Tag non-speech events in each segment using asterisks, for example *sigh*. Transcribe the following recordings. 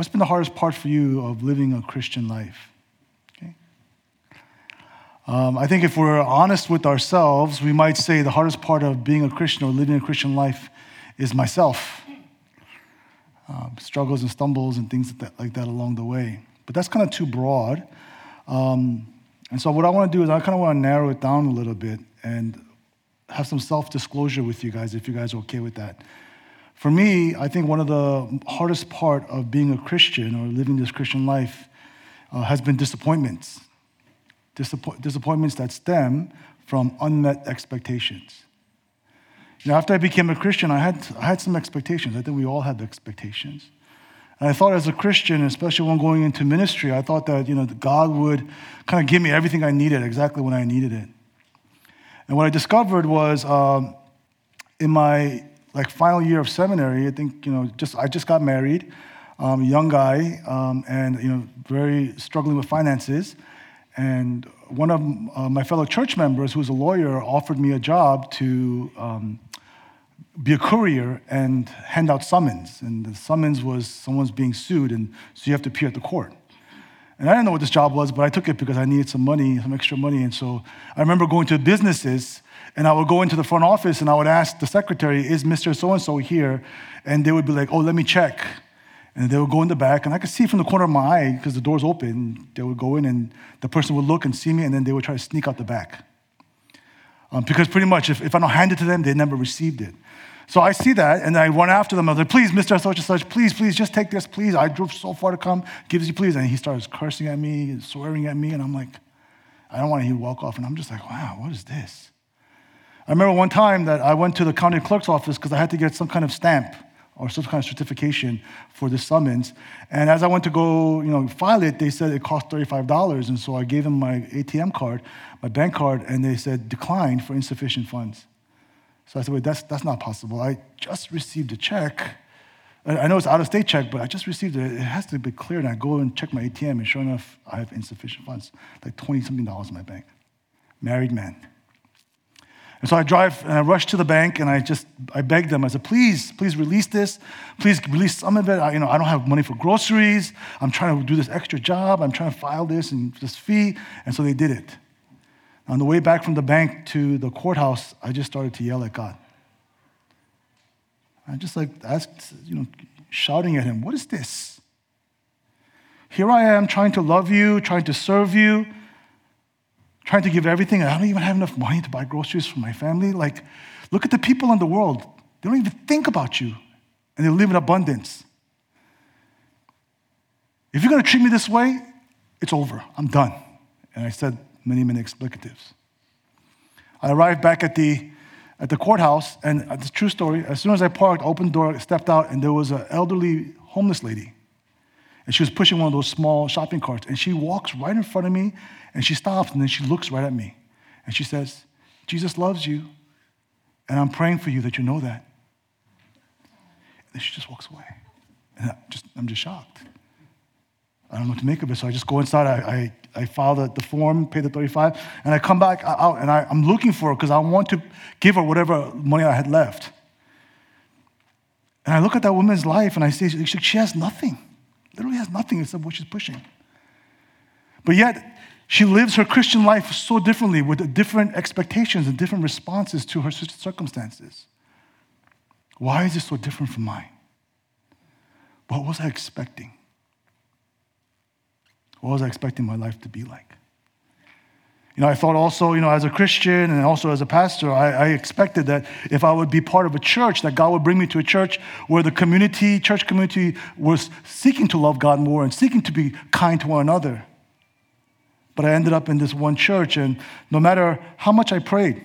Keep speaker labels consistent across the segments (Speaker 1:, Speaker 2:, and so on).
Speaker 1: What's been the hardest part for you of living a Christian life? Okay. Um, I think if we're honest with ourselves, we might say the hardest part of being a Christian or living a Christian life is myself. Um, struggles and stumbles and things like that, like that along the way. But that's kind of too broad. Um, and so, what I want to do is, I kind of want to narrow it down a little bit and have some self disclosure with you guys, if you guys are okay with that. For me, I think one of the hardest part of being a Christian or living this Christian life uh, has been disappointments. Disappoint- disappointments that stem from unmet expectations. You know, after I became a Christian, I had, I had some expectations. I think we all had expectations. And I thought as a Christian, especially when going into ministry, I thought that, you know, God would kind of give me everything I needed exactly when I needed it. And what I discovered was um, in my like final year of seminary, I think, you know, just I just got married, um, young guy, um, and, you know, very struggling with finances. And one of uh, my fellow church members, who's a lawyer, offered me a job to um, be a courier and hand out summons. And the summons was someone's being sued, and so you have to appear at the court. And I didn't know what this job was, but I took it because I needed some money, some extra money. And so I remember going to businesses, and I would go into the front office and I would ask the secretary, Is Mr. So and so here? And they would be like, Oh, let me check. And they would go in the back, and I could see from the corner of my eye, because the door's open, they would go in, and the person would look and see me, and then they would try to sneak out the back. Um, because pretty much, if, if I don't hand it to them, they never received it. So I see that and I run after them. I was like, please, Mr. Such and such, please, please, just take this, please. I drove so far to come. Gives you, please. And he starts cursing at me, swearing at me. And I'm like, I don't want to walk off. And I'm just like, wow, what is this? I remember one time that I went to the county clerk's office because I had to get some kind of stamp or some kind of certification for the summons. And as I went to go, you know, file it, they said it cost $35. And so I gave them my ATM card, my bank card, and they said declined for insufficient funds. So I said, wait, that's, that's not possible. I just received a check. I know it's out of state check, but I just received it. It has to be cleared. And I go and check my ATM, and sure enough, I have insufficient funds, like 20 something dollars in my bank. Married man. And so I drive and I rush to the bank and I just I beg them. I said, please, please release this. Please release some of it. I, you know, I don't have money for groceries. I'm trying to do this extra job. I'm trying to file this and this fee. And so they did it. On the way back from the bank to the courthouse, I just started to yell at God. I just like asked, you know, shouting at him, What is this? Here I am trying to love you, trying to serve you, trying to give everything. I don't even have enough money to buy groceries for my family. Like, look at the people in the world. They don't even think about you, and they live in abundance. If you're going to treat me this way, it's over. I'm done. And I said, many, many explicatives. I arrived back at the, at the courthouse, and it's a true story. As soon as I parked, opened door, stepped out, and there was an elderly homeless lady. And she was pushing one of those small shopping carts. And she walks right in front of me, and she stops, and then she looks right at me. And she says, Jesus loves you, and I'm praying for you that you know that. And she just walks away. And I just, I'm just shocked. I don't know what to make of it. So I just go inside. I, I I file the, the form, pay the 35, and I come back out and I, I'm looking for her because I want to give her whatever money I had left. And I look at that woman's life and I say, she has nothing. Literally has nothing except what she's pushing. But yet, she lives her Christian life so differently with different expectations and different responses to her circumstances. Why is it so different from mine? What was I expecting? What was I expecting my life to be like? You know, I thought also, you know, as a Christian and also as a pastor, I, I, expected that if I would be part of a church, that God would bring me to a church where the community, church community, was seeking to love God more and seeking to be kind to one another. But I ended up in this one church, and no matter how much I prayed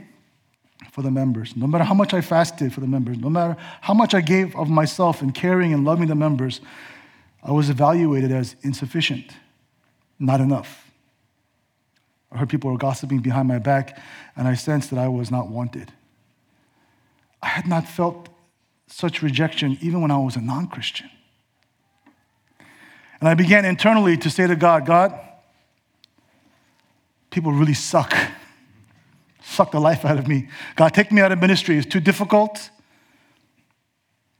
Speaker 1: for the members, no matter how much I fasted for the members, no matter how much I gave of myself in caring and loving the members, I was evaluated as insufficient not enough. I heard people were gossiping behind my back, and I sensed that I was not wanted. I had not felt such rejection even when I was a non Christian. And I began internally to say to God, God, people really suck. Suck the life out of me. God, take me out of ministry. It's too difficult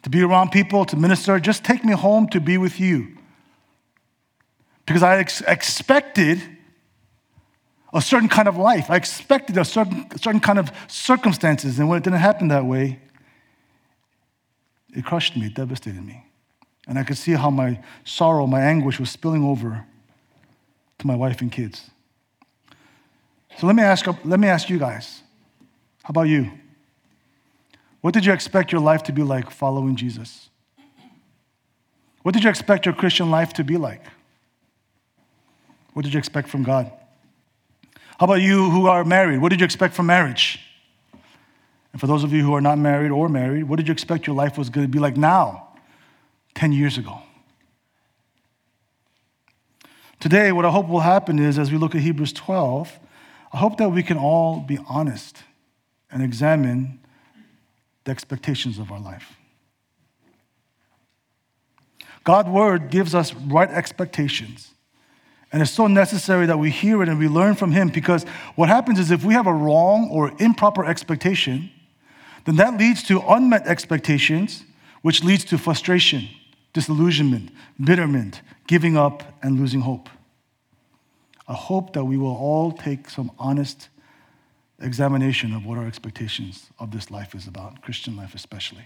Speaker 1: to be around people, to minister. Just take me home to be with you. Because I ex- expected a certain kind of life. I expected a certain, certain kind of circumstances. And when it didn't happen that way, it crushed me, it devastated me. And I could see how my sorrow, my anguish was spilling over to my wife and kids. So let me ask, let me ask you guys how about you? What did you expect your life to be like following Jesus? What did you expect your Christian life to be like? What did you expect from God? How about you who are married? What did you expect from marriage? And for those of you who are not married or married, what did you expect your life was going to be like now, 10 years ago? Today, what I hope will happen is as we look at Hebrews 12, I hope that we can all be honest and examine the expectations of our life. God's word gives us right expectations. And it's so necessary that we hear it and we learn from Him because what happens is if we have a wrong or improper expectation, then that leads to unmet expectations, which leads to frustration, disillusionment, bitterment, giving up, and losing hope. I hope that we will all take some honest examination of what our expectations of this life is about, Christian life especially.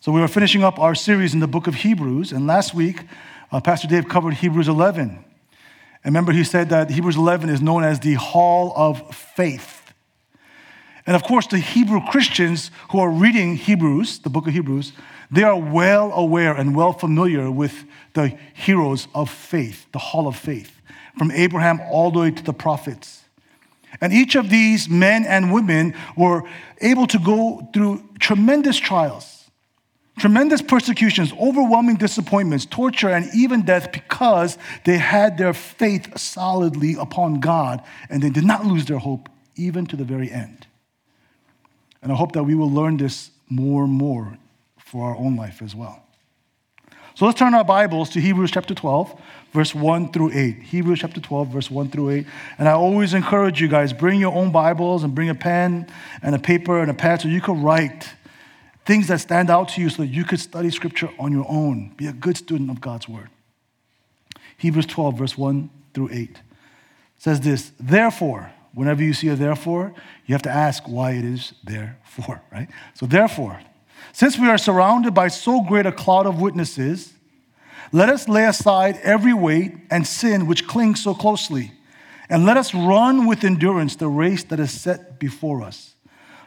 Speaker 1: So, we are finishing up our series in the book of Hebrews, and last week, uh, Pastor Dave covered Hebrews 11. And remember, he said that Hebrews 11 is known as the Hall of Faith. And of course, the Hebrew Christians who are reading Hebrews, the book of Hebrews, they are well aware and well familiar with the heroes of faith, the Hall of Faith, from Abraham all the way to the prophets. And each of these men and women were able to go through tremendous trials, tremendous persecutions, overwhelming disappointments, torture, and even death because they had their faith solidly upon God and they did not lose their hope even to the very end. And I hope that we will learn this more and more for our own life as well. So let's turn our Bibles to Hebrews chapter 12, verse 1 through 8. Hebrews chapter 12, verse 1 through 8. And I always encourage you guys, bring your own Bibles and bring a pen and a paper and a pad so you can write things that stand out to you so that you could study scripture on your own. Be a good student of God's word. Hebrews 12, verse 1 through 8 says this Therefore, whenever you see a therefore, you have to ask why it is therefore, right? So, therefore, since we are surrounded by so great a cloud of witnesses, let us lay aside every weight and sin which clings so closely, and let us run with endurance the race that is set before us,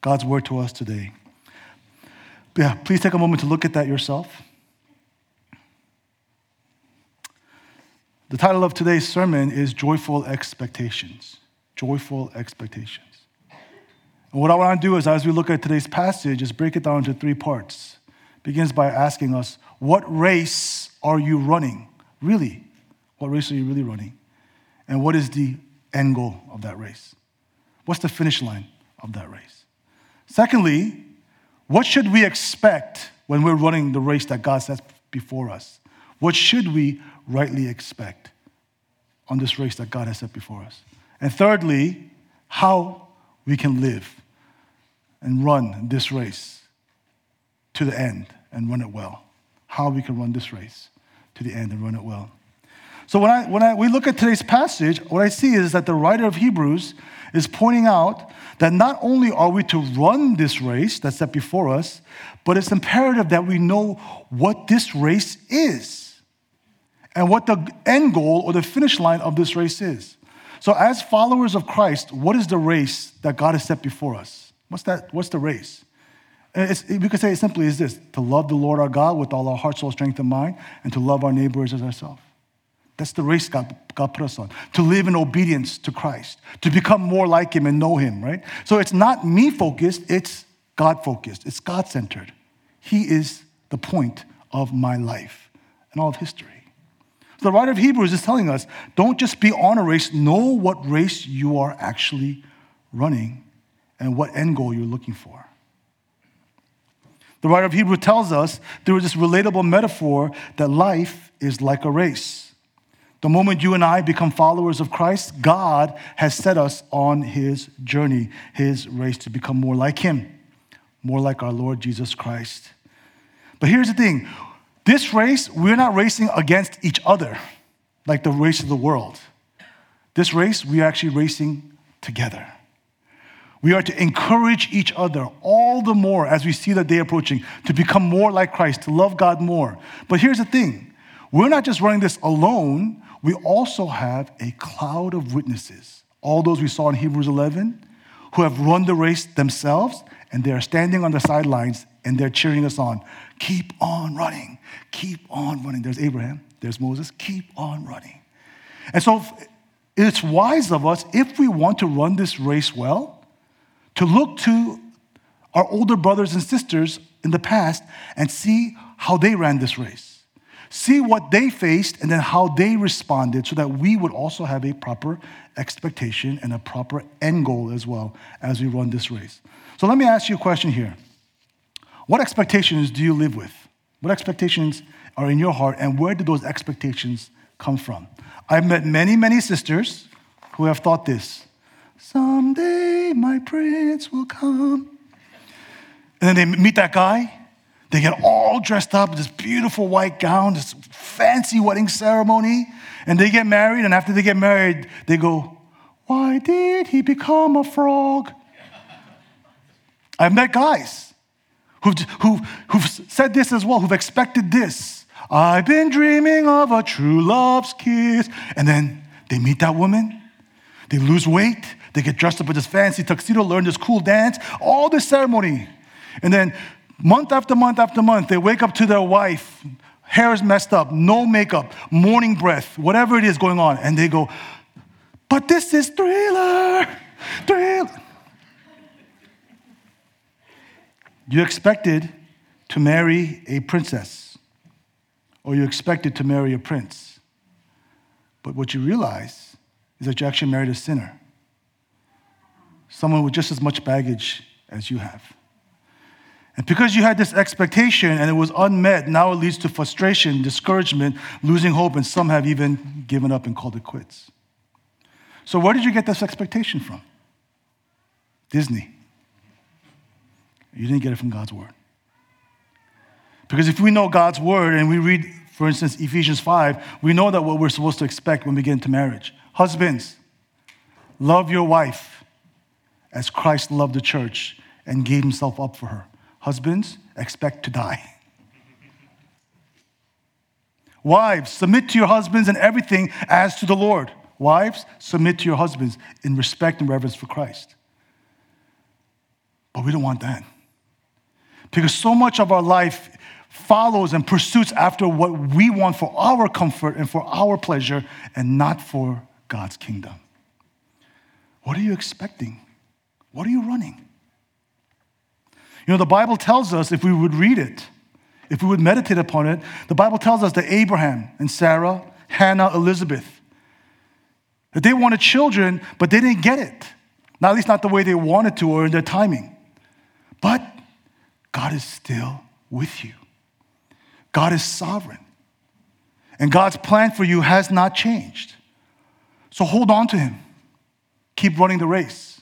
Speaker 1: God's word to us today. Yeah, please take a moment to look at that yourself. The title of today's sermon is Joyful Expectations. Joyful Expectations. And what I want to do is, as we look at today's passage, is break it down into three parts. It begins by asking us, what race are you running? Really? What race are you really running? And what is the end goal of that race? What's the finish line of that race? Secondly, what should we expect when we're running the race that God sets before us? What should we rightly expect on this race that God has set before us. And thirdly, how we can live and run this race to the end and run it well. How we can run this race to the end and run it well. So when, I, when I, we look at today's passage, what I see is that the writer of Hebrews is pointing out that not only are we to run this race that's set before us, but it's imperative that we know what this race is and what the end goal or the finish line of this race is. So, as followers of Christ, what is the race that God has set before us? What's that? What's the race? It's, we could say it simply as this to love the Lord our God with all our heart, soul, strength, and mind, and to love our neighbors as ourselves. That's the race God, God put us on. To live in obedience to Christ, to become more like Him and know Him, right? So it's not me focused, it's God focused, it's God centered. He is the point of my life and all of history. So the writer of Hebrews is telling us don't just be on a race, know what race you are actually running and what end goal you're looking for. The writer of Hebrews tells us through this relatable metaphor that life is like a race. The moment you and I become followers of Christ, God has set us on his journey, his race to become more like him, more like our Lord Jesus Christ. But here's the thing this race, we're not racing against each other like the race of the world. This race, we are actually racing together. We are to encourage each other all the more as we see the day approaching to become more like Christ, to love God more. But here's the thing we're not just running this alone, we also have a cloud of witnesses. All those we saw in Hebrews 11 who have run the race themselves and they are standing on the sidelines and they're cheering us on. Keep on running, keep on running. There's Abraham, there's Moses, keep on running. And so it's wise of us, if we want to run this race well, to look to our older brothers and sisters in the past and see how they ran this race. See what they faced and then how they responded so that we would also have a proper expectation and a proper end goal as well as we run this race. So let me ask you a question here. What expectations do you live with? What expectations are in your heart and where do those expectations come from? I've met many, many sisters who have thought this Someday my prince will come. And then they meet that guy. They get all dressed up, in this beautiful white gown, this fancy wedding ceremony, and they get married. And after they get married, they go, Why did he become a frog? I've met guys who've, who've, who've said this as well, who've expected this. I've been dreaming of a true love's kiss. And then they meet that woman, they lose weight, they get dressed up with this fancy tuxedo, learn this cool dance, all this ceremony. And then month after month after month, they wake up to their wife, hair is messed up, no makeup, morning breath, whatever it is going on. And they go, but this is thriller, thriller. You expected to marry a princess, or you expected to marry a prince. But what you realize is that you actually married a sinner someone with just as much baggage as you have. And because you had this expectation and it was unmet, now it leads to frustration, discouragement, losing hope, and some have even given up and called it quits. So, where did you get this expectation from? Disney. You didn't get it from God's word. Because if we know God's word and we read, for instance, Ephesians 5, we know that what we're supposed to expect when we get into marriage. Husbands, love your wife as Christ loved the church and gave himself up for her. Husbands, expect to die. *laughs* Wives, submit to your husbands in everything as to the Lord. Wives, submit to your husbands in respect and reverence for Christ. But we don't want that. Because so much of our life follows and pursues after what we want for our comfort and for our pleasure and not for God's kingdom. What are you expecting? What are you running? You know, the Bible tells us if we would read it, if we would meditate upon it, the Bible tells us that Abraham and Sarah, Hannah, Elizabeth, that they wanted children, but they didn't get it. Not at least not the way they wanted to or in their timing. But God is still with you. God is sovereign. And God's plan for you has not changed. So hold on to Him. Keep running the race.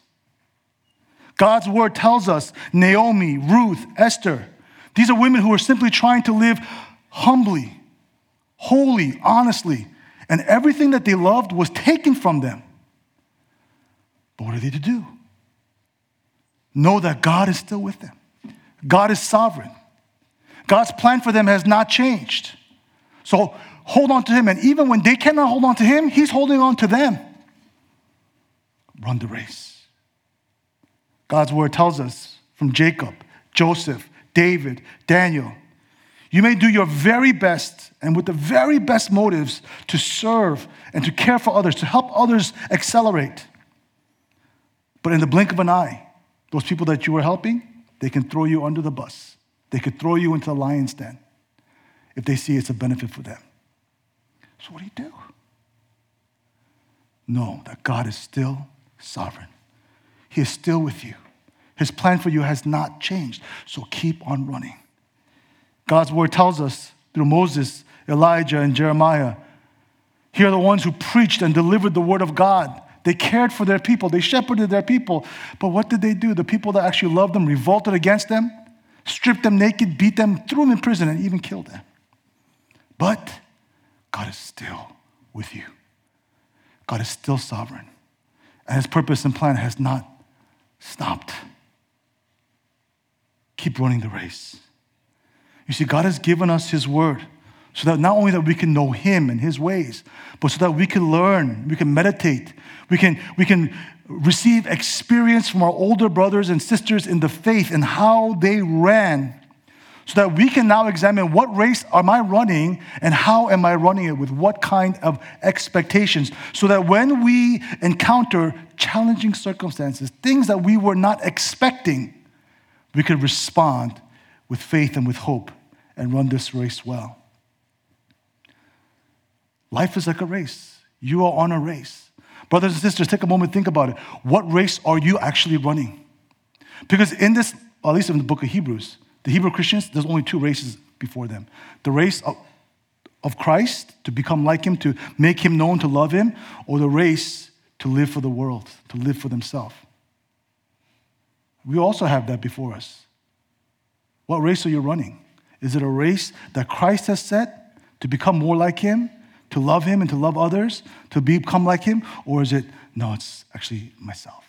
Speaker 1: God's word tells us Naomi, Ruth, Esther, these are women who are simply trying to live humbly, holy, honestly, and everything that they loved was taken from them. But what are they to do? Know that God is still with them. God is sovereign. God's plan for them has not changed. So hold on to him. And even when they cannot hold on to him, he's holding on to them. Run the race. God's word tells us from Jacob, Joseph, David, Daniel, you may do your very best and with the very best motives to serve and to care for others, to help others accelerate. But in the blink of an eye, those people that you were helping, they can throw you under the bus. They could throw you into the lion's den if they see it's a benefit for them. So, what do you do? Know that God is still sovereign, He is still with you. His plan for you has not changed. So, keep on running. God's word tells us through Moses, Elijah, and Jeremiah here are the ones who preached and delivered the word of God. They cared for their people, they shepherded their people. But what did they do? The people that actually loved them revolted against them, stripped them naked, beat them, threw them in prison, and even killed them. But God is still with you. God is still sovereign. And his purpose and plan has not stopped. Keep running the race. You see, God has given us his word so that not only that we can know him and his ways, but so that we can learn, we can meditate, we can, we can receive experience from our older brothers and sisters in the faith and how they ran so that we can now examine what race am I running and how am I running it with what kind of expectations so that when we encounter challenging circumstances, things that we were not expecting, we can respond with faith and with hope and run this race well. Life is like a race. You are on a race. Brothers and sisters, take a moment, think about it. What race are you actually running? Because in this, at least in the book of Hebrews, the Hebrew Christians, there's only two races before them the race of, of Christ, to become like him, to make him known, to love him, or the race to live for the world, to live for themselves. We also have that before us. What race are you running? Is it a race that Christ has set to become more like him, to love him and to love others, to become like him? Or is it, no, it's actually myself?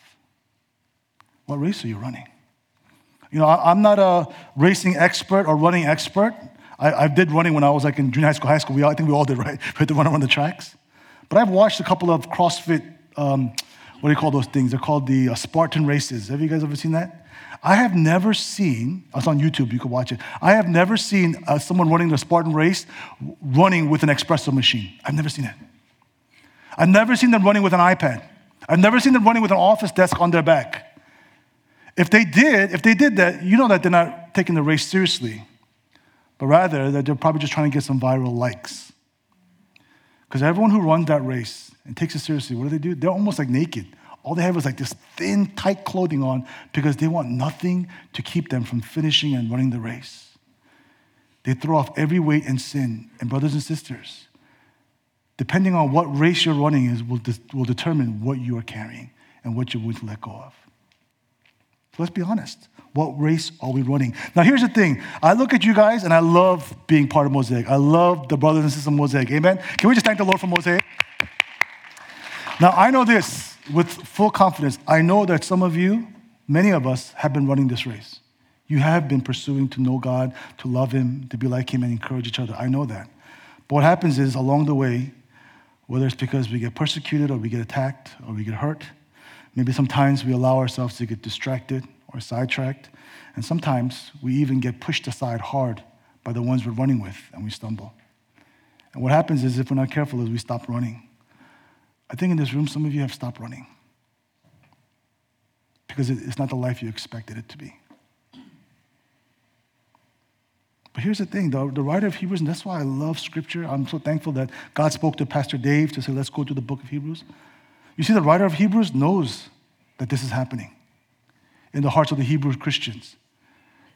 Speaker 1: What race are you running? You know, I'm not a racing expert or running expert. I, I did running when I was like in junior high school, high school. We all, I think we all did, *laughs* right? We had to run around the tracks. But I've watched a couple of CrossFit, um, what do you call those things? They're called the uh, Spartan races. Have you guys ever seen that? I have never seen, it's on YouTube, you can watch it. I have never seen uh, someone running the Spartan race running with an espresso machine. I've never seen it. I've never seen them running with an iPad. I've never seen them running with an office desk on their back. If they did, if they did that, you know that they're not taking the race seriously, but rather that they're probably just trying to get some viral likes. Because everyone who runs that race and takes it seriously, what do they do? They're almost like naked. All they have is like this thin, tight clothing on because they want nothing to keep them from finishing and running the race. They throw off every weight and sin. And, brothers and sisters, depending on what race you're running is, will, de- will determine what you are carrying and what you're willing to let go of. Let's be honest. What race are we running? Now, here's the thing. I look at you guys and I love being part of Mosaic. I love the brothers and sisters of Mosaic. Amen? Can we just thank the Lord for Mosaic? Now, I know this with full confidence. I know that some of you, many of us, have been running this race. You have been pursuing to know God, to love Him, to be like Him, and encourage each other. I know that. But what happens is, along the way, whether it's because we get persecuted or we get attacked or we get hurt, Maybe sometimes we allow ourselves to get distracted or sidetracked, and sometimes we even get pushed aside hard by the ones we're running with and we stumble. And what happens is, if we're not careful, is we stop running. I think in this room, some of you have stopped running because it's not the life you expected it to be. But here's the thing the, the writer of Hebrews, and that's why I love scripture. I'm so thankful that God spoke to Pastor Dave to say, let's go to the book of Hebrews. You see, the writer of Hebrews knows that this is happening in the hearts of the Hebrew Christians.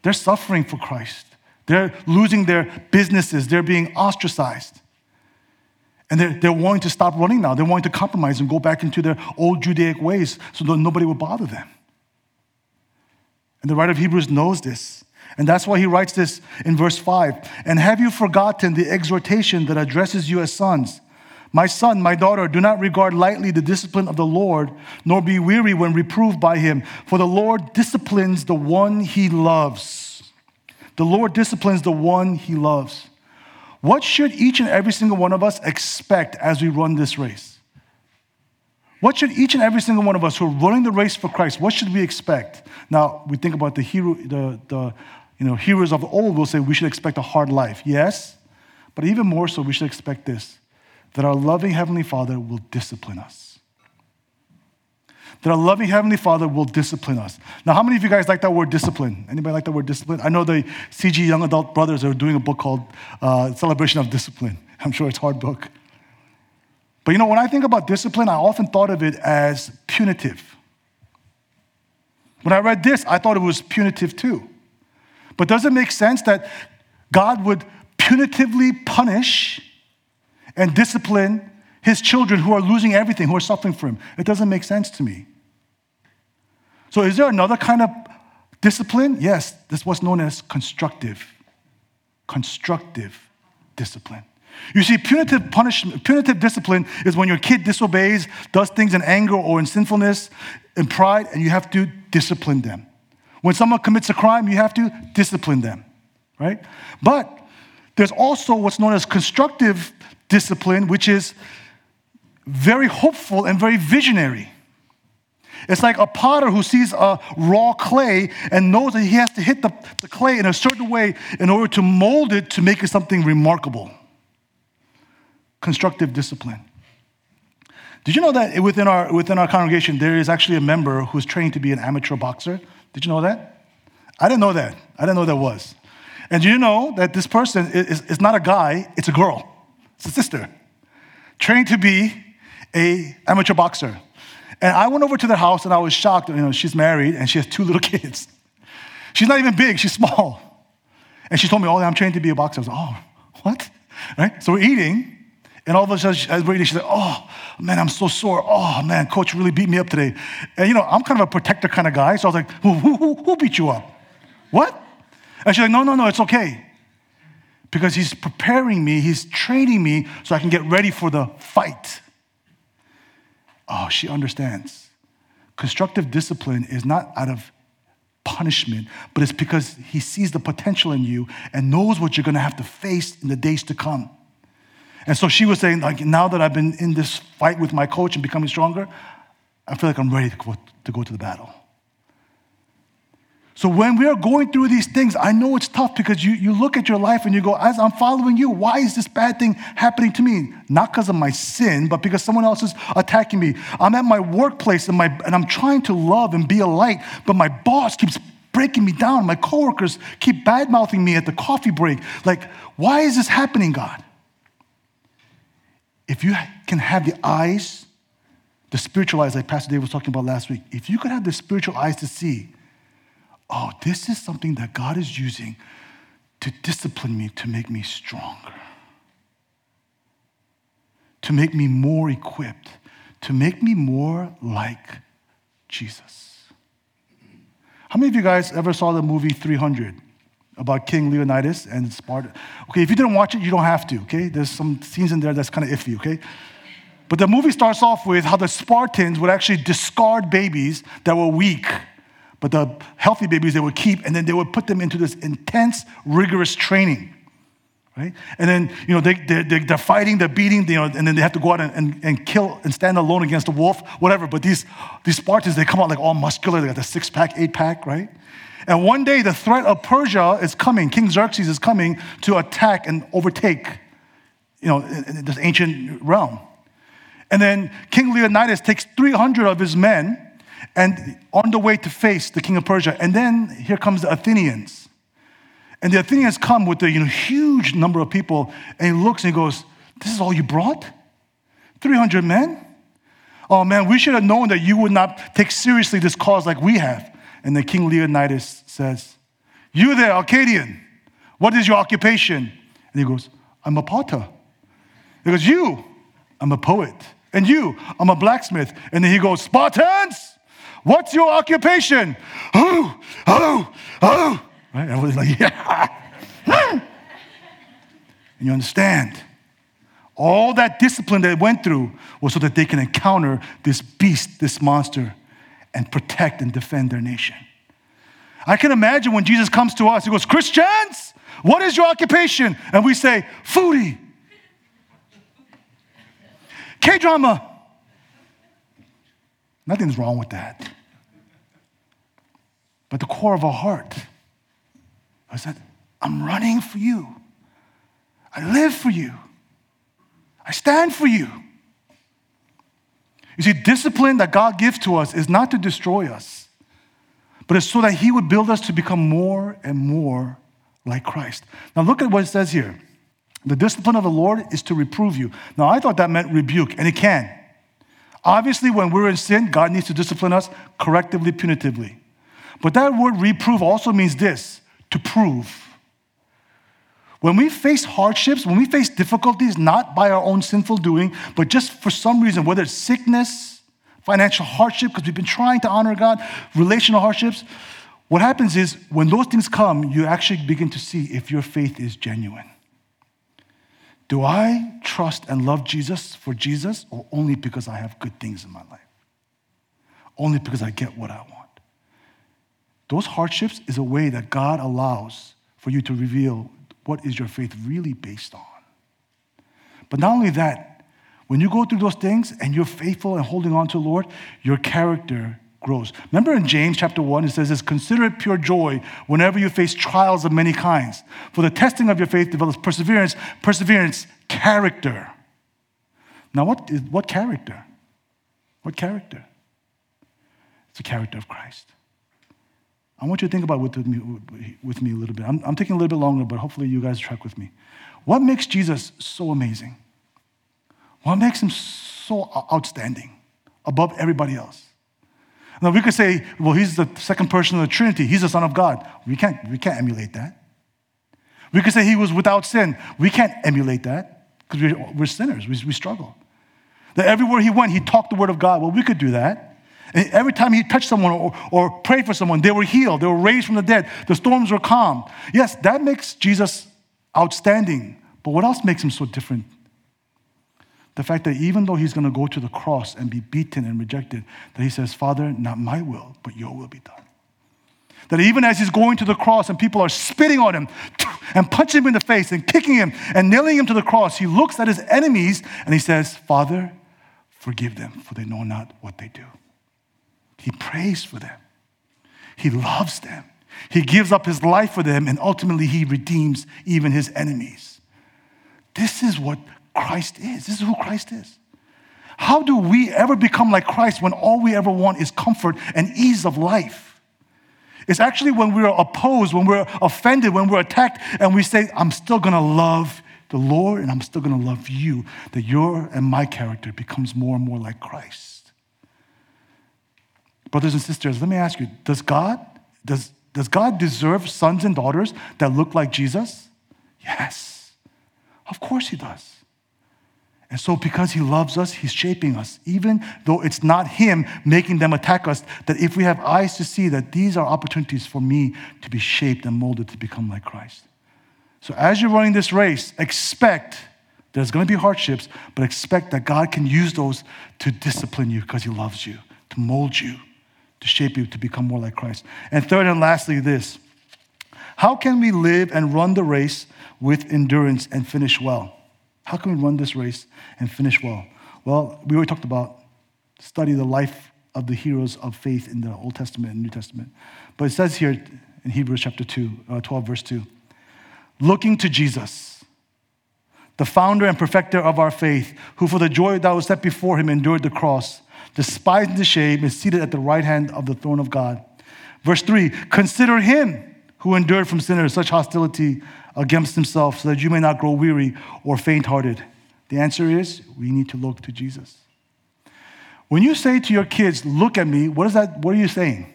Speaker 1: They're suffering for Christ. They're losing their businesses. They're being ostracized. And they're, they're wanting to stop running now. They're wanting to compromise and go back into their old Judaic ways so that nobody will bother them. And the writer of Hebrews knows this. And that's why he writes this in verse 5. And have you forgotten the exhortation that addresses you as sons? My son, my daughter, do not regard lightly the discipline of the Lord, nor be weary when reproved by him, for the Lord disciplines the one he loves. The Lord disciplines the one he loves. What should each and every single one of us expect as we run this race? What should each and every single one of us who are running the race for Christ, what should we expect? Now, we think about the hero, the, the you know, heroes of old We'll say we should expect a hard life. Yes, but even more so, we should expect this that our loving Heavenly Father will discipline us. That our loving Heavenly Father will discipline us. Now, how many of you guys like that word discipline? Anybody like that word discipline? I know the CG Young Adult Brothers are doing a book called uh, Celebration of Discipline. *laughs* I'm sure it's a hard book. But you know, when I think about discipline, I often thought of it as punitive. When I read this, I thought it was punitive too. But does it make sense that God would punitively punish and discipline his children who are losing everything, who are suffering for him? It doesn't make sense to me. So, is there another kind of discipline? Yes, this is what's known as constructive. Constructive discipline. You see, punitive punishment, punitive discipline is when your kid disobeys, does things in anger or in sinfulness, in pride, and you have to discipline them. When someone commits a crime, you have to discipline them, right? But there's also what's known as constructive discipline, which is very hopeful and very visionary. It's like a potter who sees a raw clay and knows that he has to hit the, the clay in a certain way in order to mold it to make it something remarkable. Constructive discipline. Did you know that within our, within our congregation, there is actually a member who's trained to be an amateur boxer? Did you know that? I didn't know that. I didn't know that was. And you know that this person is, is not a guy, it's a girl. It's a sister. Trained to be a amateur boxer. And I went over to their house and I was shocked. You know, she's married and she has two *laughs* little kids. She's not even big, she's small. And she told me, Oh, I'm trained to be a boxer. I was like, Oh, what? Right? So we're eating, and all of a sudden, as we're eating, she's like, Oh, man, I'm so sore. Oh, man, coach really beat me up today. And you know, I'm kind of a protector kind of guy. So I was like, Who, who, who beat you up? What? And she's like, No, no, no, it's okay. Because he's preparing me, he's training me so I can get ready for the fight. Oh, she understands. Constructive discipline is not out of punishment, but it's because he sees the potential in you and knows what you're to have to face in the days to come. And so she was saying, like, now that I've been in this fight with my coach and becoming stronger, I feel like I'm ready to go to, go to the battle. So when we are going through these things, I know it's tough because you, you look at your life and you go, as I'm following you, why is this bad thing happening to me? Not because of my sin, but because someone else is attacking me. I'm at my workplace and, my, and I'm trying to love and be a light, but my boss keeps breaking me down. My coworkers keep bad mouthing me at the coffee break. Like, why is this happening, God? If you can have the eyes, the spiritual eyes, like Pastor Dave was talking about last week, if you could have the spiritual eyes to see, oh, this is something that God is using to discipline me to make me stronger, to make me more equipped, to make me more like Jesus. How many of you guys ever saw the movie 300 about King Leonidas and Sparta? Okay, if you didn't watch it, you don't have to, okay? There's some scenes in there that's kind of iffy, okay? But the movie starts off with how the Spartans would actually discard babies that were weak but the healthy babies they would keep, and then they would put them into this intense, rigorous training. Right? And then, you know, they, they're, they're fighting, they're beating, you know, and then they have to go out and, and, and kill and stand alone against a wolf, whatever. But these, these Spartans, they come out like all muscular, they got the six pack, eight pack, right? And one day the threat of Persia is coming, King Xerxes is coming to attack and overtake, you know, this ancient realm. And then King Leonidas takes 300 of his men and on the way to face the king of Persia. And then here comes the Athenians. And the Athenians come with a you know, huge number of people, and he looks and he goes, This is all you brought? 300 men? Oh man, we should have known that you would not take seriously this cause like we have. And then King Leonidas says, You there, Arcadian, what is your occupation? And he goes, I'm a potter. He goes, You, I'm a poet. And you, I'm a blacksmith. And then he goes, Spartans! What's your occupation? Oh, oh, oh. Right? Everybody's like, *laughs* yeah. Hmm. and you understand. All that discipline they went through was so that they can encounter this beast, this monster, and protect and defend their nation. I can imagine when Jesus comes to us, he goes, Christians, What is your occupation? And we say, foodie. K drama. Nothing's wrong with that. But the core of our heart I said, I'm running for you. I live for you. I stand for you. You see, discipline that God gives to us is not to destroy us, but it's so that He would build us to become more and more like Christ. Now, look at what it says here. The discipline of the Lord is to reprove you. Now, I thought that meant rebuke, and it can. Obviously, when we're in sin, God needs to discipline us correctively, punitively. But that word reprove also means this to prove. When we face hardships, when we face difficulties, not by our own sinful doing, but just for some reason, whether it's sickness, financial hardship, because we've been trying to honor God, relational hardships, what happens is when those things come, you actually begin to see if your faith is genuine. Do I trust and love Jesus for Jesus or only because I have good things in my life? Only because I get what I want. Those hardships is a way that God allows for you to reveal what is your faith really based on? But not only that, when you go through those things and you're faithful and holding on to the Lord, your character grows. Remember in James chapter 1, it says this Consider it pure joy whenever you face trials of many kinds. For the testing of your faith develops perseverance, perseverance, character. Now, what, what character? What character? It's the character of Christ. I want you to think about with me, with me a little bit. I'm, I'm taking a little bit longer, but hopefully you guys track with me. What makes Jesus so amazing? What makes him so outstanding above everybody else? Now we could say, well, he's the second person of the Trinity. He's the Son of God. We can't, we can't emulate that. We could say he was without sin. We can't emulate that because we're, we're sinners. We, we struggle. That everywhere he went, he talked the word of God. Well, we could do that. And every time he touched someone or, or prayed for someone, they were healed. They were raised from the dead. The storms were calm. Yes, that makes Jesus outstanding. But what else makes him so different? The fact that even though he's going to go to the cross and be beaten and rejected, that he says, Father, not my will, but your will be done. That even as he's going to the cross and people are spitting on him *tsk* and punching him in the face and kicking him and nailing him to the cross, he looks at his enemies and he says, Father, forgive them, for they know not what they do. He prays for them. He loves them. He gives up his life for them, and ultimately, he redeems even his enemies. This is what Christ is. This is who Christ is. How do we ever become like Christ when all we ever want is comfort and ease of life? It's actually when we're opposed, when we're offended, when we're attacked, and we say, I'm still gonna love the Lord and I'm still gonna love you, that your and my character becomes more and more like Christ. Brothers and sisters, let me ask you, does God, does, does God deserve sons and daughters that look like Jesus? Yes. Of course he does. And so, because he loves us, he's shaping us, even though it's not him making them attack us, that if we have eyes to see that these are opportunities for me to be shaped and molded to become like Christ. So, as you're running this race, expect there's going to be hardships, but expect that God can use those to discipline you because he loves you, to mold you to shape you to become more like Christ. And third and lastly, this how can we live and run the race with endurance and finish well? How can we run this race and finish well? Well, we already talked about study the life of the heroes of faith in the Old Testament and New Testament. But it says here in Hebrews chapter 2, uh, 12, verse 2, looking to Jesus, the founder and perfecter of our faith, who for the joy that was set before him endured the cross despising the shame, is seated at the right hand of the throne of God. Verse 3 Consider him who endured from sinners such hostility against himself, so that you may not grow weary or faint hearted. The answer is we need to look to Jesus. When you say to your kids, Look at me, what is that? What are you saying?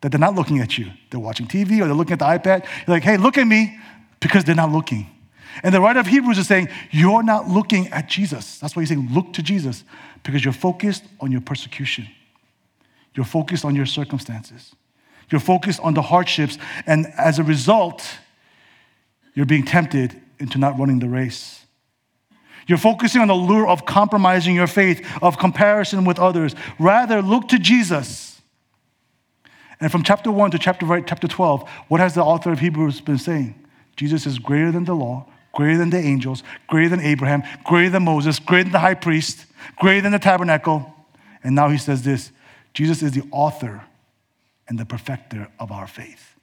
Speaker 1: That they're not looking at you. They're watching TV or they're looking at the iPad. You're like, Hey, look at me, because they're not looking. And the writer of Hebrews is saying, You're not looking at Jesus. That's why he's saying, Look to Jesus because you're focused on your persecution. You're focused on your circumstances. You're focused on the hardships. And as a result, you're being tempted into not running the race. You're focusing on the lure of compromising your faith, of comparison with others. Rather, look to Jesus. And from chapter 1 to chapter, chapter 12, what has the author of Hebrews been saying? Jesus is greater than the law, greater than the angels, greater than Abraham, greater than Moses, greater than the high priest, greater than the tabernacle. And now he says this Jesus is the author and the perfecter of our faith.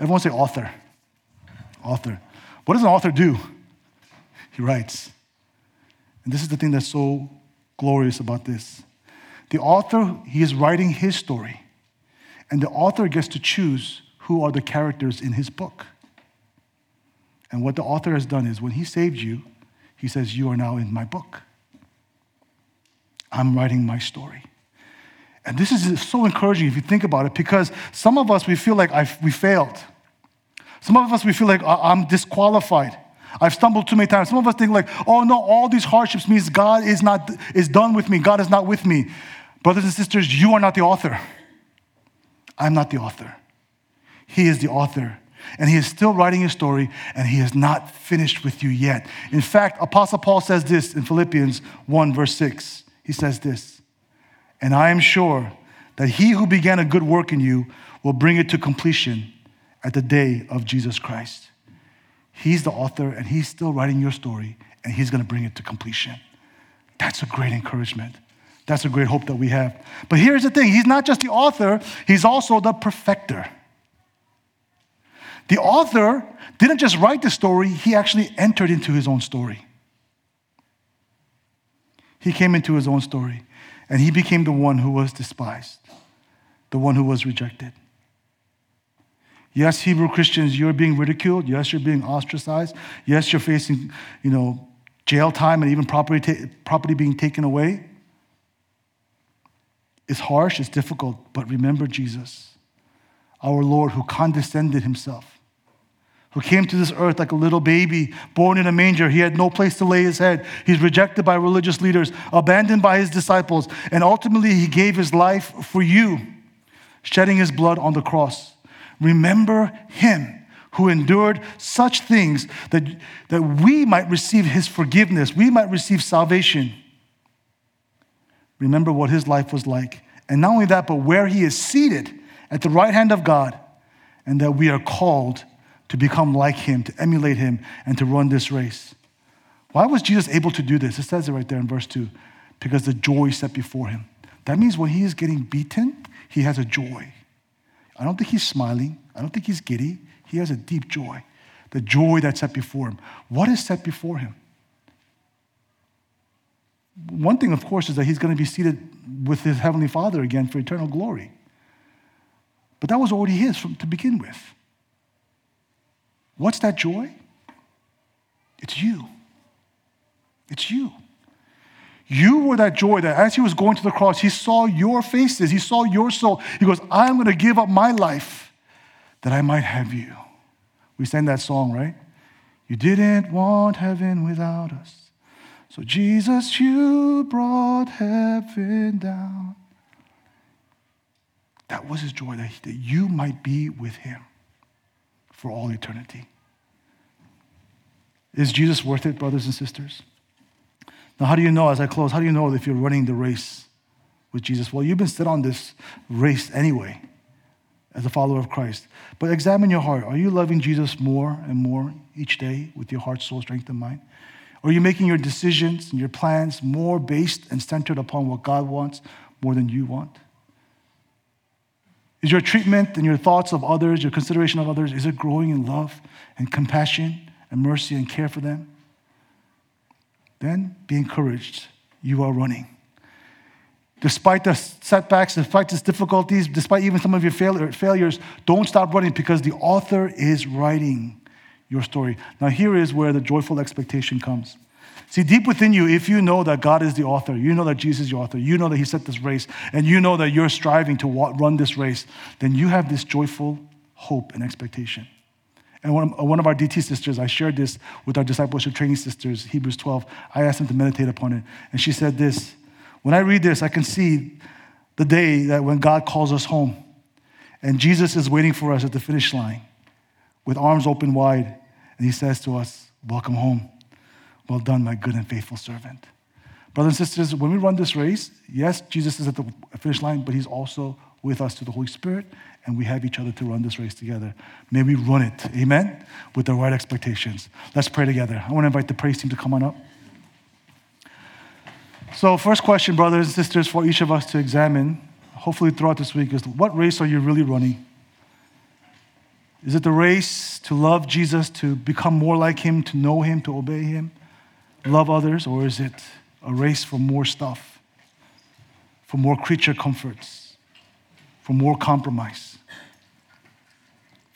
Speaker 1: Everyone say author. Author. What does an author do? He writes. And this is the thing that's so glorious about this. The author, he is writing his story, and the author gets to choose who are the characters in his book. And what the author has done is when he saved you, he says, You are now in my book. I'm writing my story. And this is so encouraging if you think about it, because some of us, we feel like I've, we failed. Some of us, we feel like I'm disqualified. I've stumbled too many times. Some of us think like, oh no, all these hardships means God is not is done with me. God is not with me. Brothers and sisters, you are not the author. I'm not the author. He is the author. And he is still writing his story, and he is not finished with you yet. In fact, Apostle Paul says this in Philippians 1, verse 6. He says this, and I am sure that he who began a good work in you will bring it to completion at the day of Jesus Christ. He's the author and he's still writing your story and he's going to bring it to completion. That's a great encouragement. That's a great hope that we have. But here's the thing he's not just the author, he's also the perfecter. The author didn't just write the story, he actually entered into his own story. He came into his own story and he became the one who was despised, the one who was rejected. Yes, Hebrew Christians, you're being ridiculed. Yes, you're being ostracized. Yes, you're facing, you know, jail time and even property, ta- property being taken away. It's harsh, it's difficult, but remember Jesus, our Lord who condescended himself, who came to this earth like a little baby, born in a manger. He had no place to lay his head. He's rejected by religious leaders, abandoned by his disciples, and ultimately he gave his life for you, shedding his blood on the cross. Remember him who endured such things that, that we might receive his forgiveness, we might receive salvation. Remember what his life was like. And not only that, but where he is seated at the right hand of God, and that we are called to become like him, to emulate him, and to run this race. Why was Jesus able to do this? It says it right there in verse 2 because the joy set before him. That means when he is getting beaten, he has a joy. I don't think he's smiling. I don't think he's giddy. He has a deep joy, the joy that's set before him. What is set before him? One thing, of course, is that he's going to be seated with his heavenly Father again for eternal glory. But that was already his from, to begin with. What's that joy? It's you. It's you. You were that joy that as he was going to the cross, he saw your faces, he saw your soul. He goes, I'm going to give up my life that I might have you. We sang that song, right? You didn't want heaven without us. So, Jesus, you brought heaven down. That was his joy, that, that you might be with him for all eternity. Is Jesus worth it, brothers and sisters? Now, how do you know, as I close, how do you know if you're running the race with Jesus? Well, you've been set on this race anyway as a follower of Christ. But examine your heart. Are you loving Jesus more and more each day with your heart, soul, strength, and mind? Are you making your decisions and your plans more based and centered upon what God wants more than you want? Is your treatment and your thoughts of others, your consideration of others, is it growing in love and compassion and mercy and care for them? Then be encouraged. You are running. Despite the setbacks, despite the difficulties, despite even some of your failures, don't stop running because the author is writing your story. Now, here is where the joyful expectation comes. See, deep within you, if you know that God is the author, you know that Jesus is the author, you know that He set this race, and you know that you're striving to run this race, then you have this joyful hope and expectation. And one of, one of our DT sisters, I shared this with our discipleship training sisters, Hebrews 12. I asked them to meditate upon it. And she said this When I read this, I can see the day that when God calls us home. And Jesus is waiting for us at the finish line with arms open wide. And he says to us, Welcome home. Well done, my good and faithful servant. Brothers and sisters, when we run this race, yes, Jesus is at the finish line, but he's also with us through the Holy Spirit, and we have each other to run this race together. May we run it, amen, with the right expectations. Let's pray together. I want to invite the praise team to come on up. So, first question, brothers and sisters, for each of us to examine, hopefully throughout this week, is what race are you really running? Is it the race to love Jesus, to become more like him, to know him, to obey him, love others, or is it a race for more stuff, for more creature comforts, for more compromise,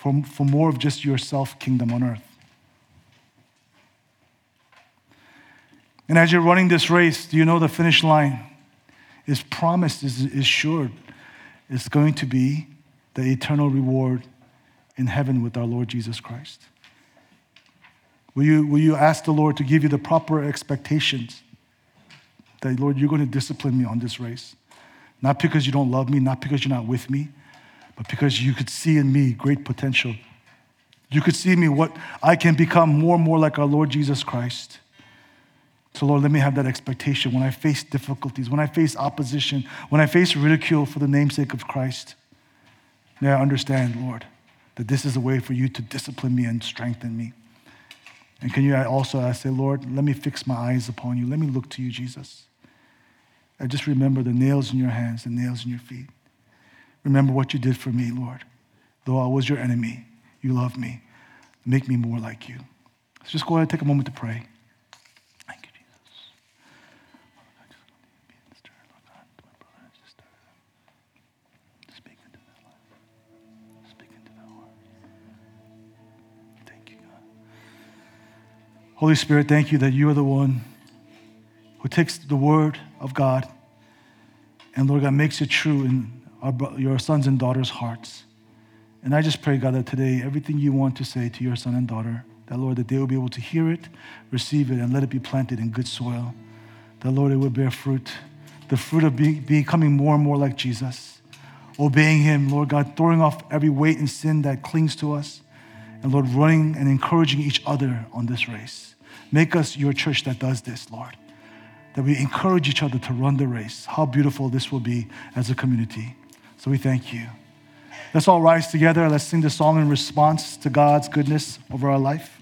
Speaker 1: for, for more of just yourself, kingdom on earth? And as you're running this race, do you know the finish line is promised, is, is sure. It's going to be the eternal reward in heaven with our Lord Jesus Christ. Will you, will you ask the Lord to give you the proper expectations that, Lord, you're going to discipline me on this race? Not because you don't love me, not because you're not with me, but because you could see in me great potential. You could see in me what I can become more and more like our Lord Jesus Christ. So, Lord, let me have that expectation when I face difficulties, when I face opposition, when I face ridicule for the namesake of Christ. May I understand, Lord, that this is a way for you to discipline me and strengthen me. And can you also I say, Lord, let me fix my eyes upon you. Let me look to you, Jesus. I just remember the nails in your hands, the nails in your feet. Remember what you did for me, Lord. Though I was your enemy, you love me. Make me more like you. Let's just go ahead and take a moment to pray. Thank you, Jesus. Holy Spirit, thank you that you are the one who takes the word of God and, Lord God, makes it true in our, your sons and daughters' hearts. And I just pray, God, that today everything you want to say to your son and daughter, that, Lord, that they will be able to hear it, receive it, and let it be planted in good soil. That, Lord, it will bear fruit, the fruit of be, becoming more and more like Jesus, obeying Him, Lord God, throwing off every weight and sin that clings to us, and, Lord, running and encouraging each other on this race. Make us your church that does this, Lord. That we encourage each other to run the race. How beautiful this will be as a community. So we thank you. Let's all rise together. Let's sing the song in response to God's goodness over our life.